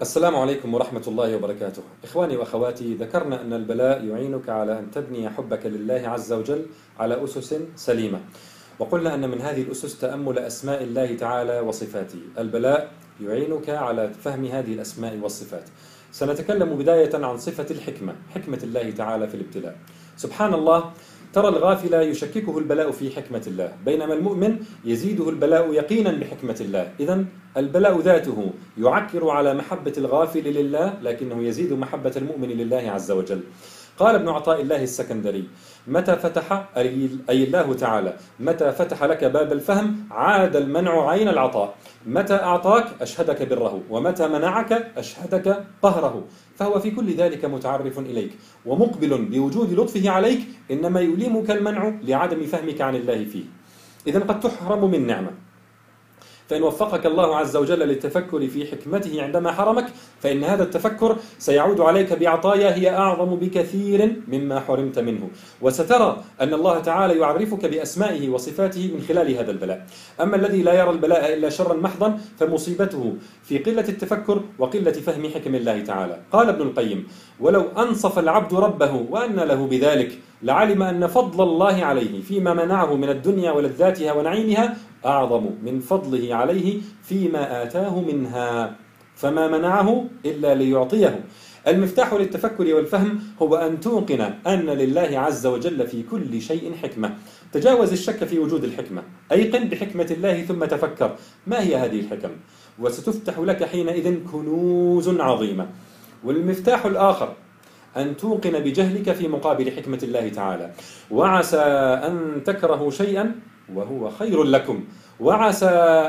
السلام عليكم ورحمة الله وبركاته. إخواني وأخواتي ذكرنا أن البلاء يعينك على أن تبني حبك لله عز وجل على أسس سليمة. وقلنا أن من هذه الأسس تأمل أسماء الله تعالى وصفاته. البلاء يعينك على فهم هذه الأسماء والصفات. سنتكلم بداية عن صفة الحكمة، حكمة الله تعالى في الابتلاء. سبحان الله ترى الغافل يشككه البلاء في حكمة الله. بينما المؤمن يزيده البلاء يقينا بحكمة الله. إذا البلاء ذاته يعكر على محبة الغافل لله لكنه يزيد محبة المؤمن لله عز وجل. قال ابن عطاء الله السكندري متى فتح؟ أي الله تعالى متى فتح لك باب الفهم؟ عاد المنع عين العطاء. متى أعطاك؟ أشهدك بره. ومتى منعك؟ أشهدك قهره. فهو في كل ذلك متعرف إليك ومقبل بوجود لطفه عليك إنما يؤلمك المنع لعدم فهمك عن الله فيه. إذا قد تحرم من نعمة. فإن وفقك الله عز وجل للتفكر في حكمته عندما حرمك فإن هذا التفكر سيعود عليك بعطايا هي أعظم بكثير مما حرمت منه. وسترى أن الله تعالى يعرفك بأسمائه وصفاته من خلال هذا البلاء. أما الذي لا يرى البلاء إلا شرا محضا فمصيبته في قلة التفكر وقلة فهم حكم الله تعالى. قال ابن القيم ولو أنصف العبد ربه وأن له بذلك لعلم أن فضل الله عليه فيما منعه من الدنيا ولذاتها ونعيمها أعظم من فضله عليه فيما آتاه منها. فما منعه إلا ليعطيه. المفتاح للتفكر والفهم هو أن توقن أن لله عز وجل في كل شيء حكمة. تجاوز الشك في وجود الحكمة. أيقن بحكمة الله ثم تفكر. ما هي هذه الحكم؟ وستفتح لك حينئذ كنوز عظيمة. والمفتاح الآخر أن توقن بجهلك في مقابل حكمة الله تعالى. وعسى أن تكرهوا شيئا وهو خير لكم. وعسى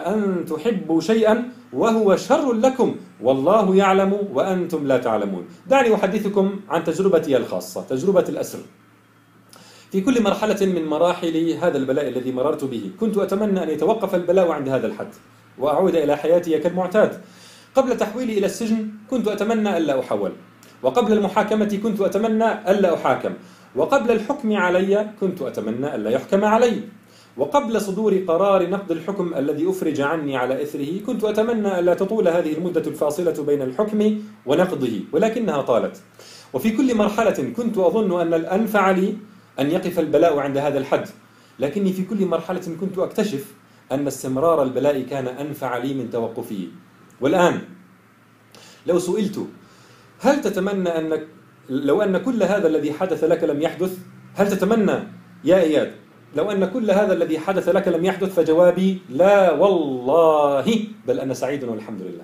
أن تحبوا شيئا وهو شر لكم والله يعلم وأنتم لا تعلمون. دعني أحدثكم عن تجربتي الخاصة تجربة الأسر. في كل مرحلة من مراحل هذا البلاء الذي مررت به كنت أتمنى أن يتوقف البلاء عند هذا الحد وأعود إلى حياتي كالمعتاد. قبل تحويلي إلى السجن كنت أتمنى ألا أحول وقبل المحاكمة كنت أتمنى ألا أحاكم وقبل الحكم علي كنت أتمنى ألا يحكم علي. وقبل صدور قرار نقض الحكم الذي أفرج عني على إثره كنت أتمنى ألا تطول هذه المدة الفاصلة بين الحكم ونقضه ولكنها طالت. وفي كل مرحلة كنت أظن أن الأنفع لي أن يقف البلاء عند هذا الحد لكني في كل مرحلة كنت أكتشف أن استمرار البلاء كان أنفع لي من توقفه والآن لو سئلت هل تتمنى أن لو أن كل هذا الذي حدث لك لم يحدث هل تتمنى يا إياد؟ لو أن كل هذا الذي حدث لك لم يحدث فجوابي لا والله بل أنا سعيد والحمد لله.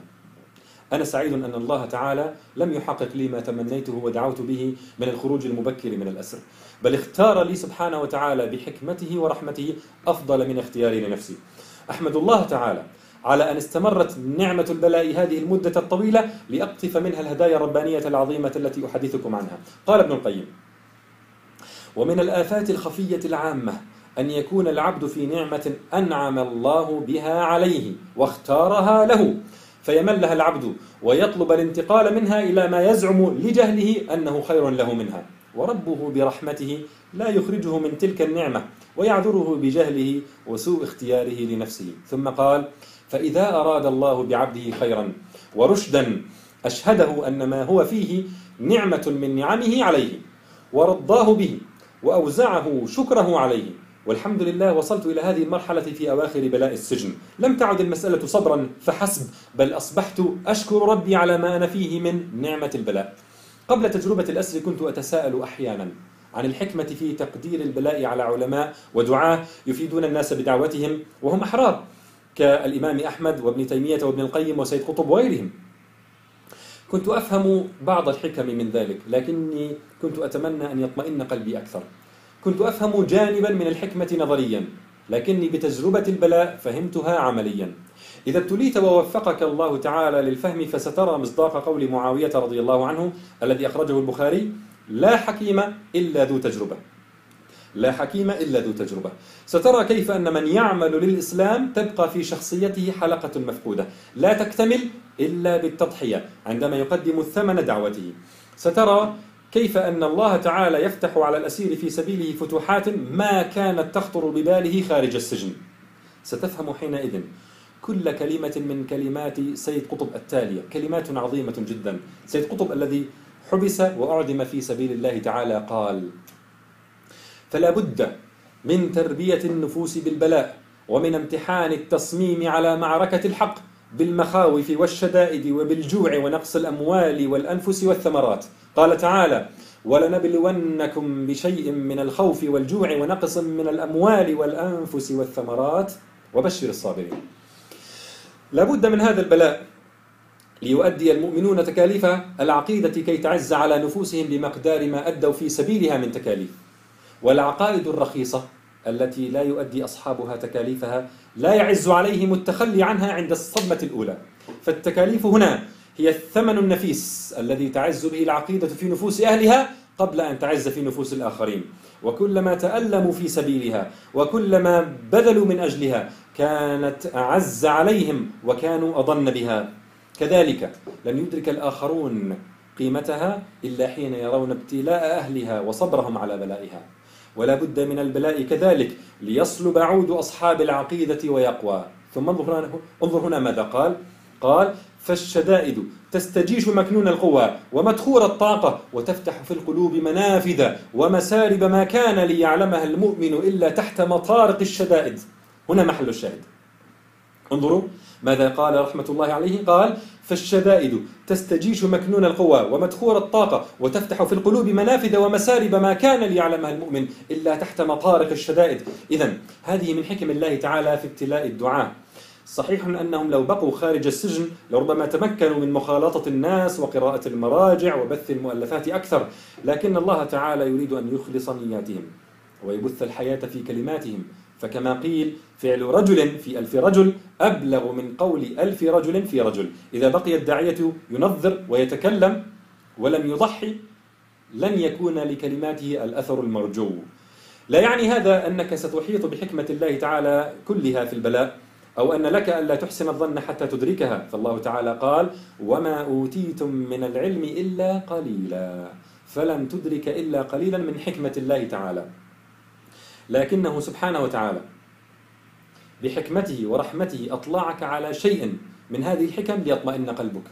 أنا سعيد أن الله تعالى لم يحقق لي ما تمنيته ودعوت به من الخروج المبكر من الأسر. بل اختار لي سبحانه وتعالى بحكمته ورحمته أفضل من اختياري لنفسي أحمد الله تعالى على أن استمرت نعمة البلاء هذه المدة الطويلة لأقطف منها الهدايا الربانية العظيمة التي أحدثكم عنها. قال ابن القيم ومن الآفات الخفية العامة أن يكون العبد في نعمة أنعم الله بها عليه واختارها له. فيملها العبد ويطلب الانتقال منها إلى ما يزعم لجهله أنه خير له منها. وربه برحمته لا يخرجه من تلك النعمة ويعذره بجهله وسوء اختياره لنفسه. ثم قال فإذا أراد الله بعبده خيرا ورشدا أشهده أن ما هو فيه نعمة من نعمه عليه ورضاه به وأوزعه شكره عليه. والحمد لله وصلت إلى هذه المرحلة في أواخر بلاء السجن. لم تعد المسألة صبرا فحسب بل أصبحت أشكر ربي على ما أنا فيه من نعمة البلاء. قبل تجربة الأسر كنت أتساءل أحيانا عن الحكمة في تقدير البلاء على علماء ودعاة يفيدون الناس بدعوتهم وهم أحرار كالإمام أحمد وابن تيمية وابن القيم وسيد قطب وغيرهم. كنت أفهم بعض الحكم من ذلك لكني كنت أتمنى أن يطمئن قلبي أكثر. كنت أفهم جانبا من الحكمة نظريا لكني بتجربة البلاء فهمتها عمليا. إذا ابتليت ووفقك الله تعالى للفهم فسترى مصداق قول معاوية رضي الله عنه الذي أخرجه البخاري لا حكيم إلا ذو تجربة. لا حكيم إلا ذو تجربة. سترى كيف أن من يعمل للإسلام تبقى في شخصيته حلقة مفقودة. لا تكتمل إلا بالتضحية عندما يقدم الثمن دعوته. سترى كيف أن الله تعالى يفتح على الأسير في سبيله فتوحات ما كانت تخطر بباله خارج السجن؟ ستفهم حينئذ كل كلمة من كلمات سيد قطب التالية كلمات عظيمة جدا. سيد قطب الذي حبس وأعدم في سبيل الله تعالى قال فلا بد من تربية النفوس بالبلاء ومن امتحان التصميم على معركة الحق بالمخاوف والشدائد وبالجوع ونقص الأموال والأنفس والثمرات. قال تعالى ولنبلونكم بشيء من الخوف والجوع ونقص من الأموال والأنفس والثمرات. وبشر الصابرين. لابد من هذا البلاء ليؤدي المؤمنون تكاليف العقيدة كي تعز على نفوسهم بمقدار ما أدوا في سبيلها من تكاليف. والعقائد الرخيصة التي لا يؤدي أصحابها تكاليفها لا يعز عليهم التخلي عنها عند الصدمة الأولى. فالتكاليف هنا هي الثمن النفيس الذي تعز به العقيدة في نفوس أهلها قبل أن تعز في نفوس الآخرين. وكلما تألموا في سبيلها وكلما بذلوا من أجلها كانت أعز عليهم وكانوا أضن بها. كذلك لن يدرك الآخرون قيمتها إلا حين يرون ابتلاء أهلها وصبرهم على بلائها. ولا بد من البلاء كذلك ليصلب عود أصحاب العقيدة ويقوى. ثم انظر هنا, انظر هنا ماذا قال. قال فالشدائد تستجيش مكنون القوى ومدخور الطاقة وتفتح في القلوب منافذ ومسارب ما كان ليعلمها المؤمن إلا تحت مطارق الشدائد. هنا محل الشاهد. انظروا ماذا قال رحمة الله عليه. قال فالشدائد تستجيش مكنون القوى ومدخور الطاقة وتفتح في القلوب منافذ ومسارب ما كان ليعلمها المؤمن إلا تحت مطارق الشدائد. إذا هذه من حكم الله تعالى في ابتلاء الدعاء. صحيح أنهم لو بقوا خارج السجن لربما تمكنوا من مخالطة الناس وقراءة المراجع وبث المؤلفات أكثر لكن الله تعالى يريد أن يخلص نياتهم ويبث الحياة في كلماتهم فكما قيل فعل رجل في ألف رجل أبلغ من قول ألف رجل في رجل. إذا بقي الداعية ينظر ويتكلم ولم يضحي لن يكون لكلماته الأثر المرجو. لا يعني هذا أنك ستحيط بحكمة الله تعالى كلها في البلاء أو أن لك ألا تحسن الظن حتى تدركها. فالله تعالى قال وما أوتيتم من العلم إلا قليلا. فلن تدرك إلا قليلا من حكمة الله تعالى. لكنه سبحانه وتعالى بحكمته ورحمته أطلعك على شيء من هذه الحكم ليطمئن قلبك.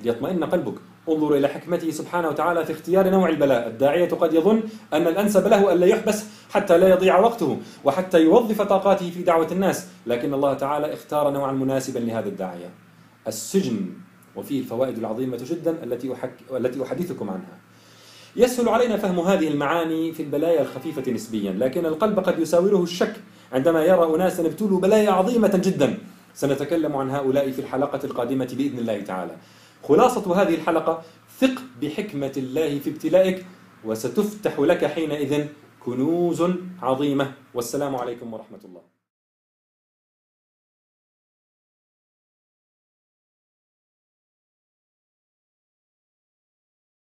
ليطمئن قلبك. انظر إلى حكمته سبحانه وتعالى في اختيار نوع البلاء. الداعية قد يظن أن الأنسب له ألا يحبس حتى لا يضيع وقته وحتى يوظف طاقاته في دعوة الناس. لكن الله تعالى اختار نوعا مناسبا لهذا الداعية. السجن وفيه الفوائد العظيمة جدا التي أحدثكم عنها. يسهل علينا فهم هذه المعاني في البلايا الخفيفة نسبيا لكن القلب قد يساوره الشك عندما يرى أناسا ابتلوا بلايا عظيمة جدا. سنتكلم عن هؤلاء في الحلقة القادمة بإذن الله تعالى. خلاصة هذه الحلقة ثق بحكمة الله في ابتلائك وستفتح لك حينئذ كنوز عظيمة. والسلام عليكم ورحمة الله.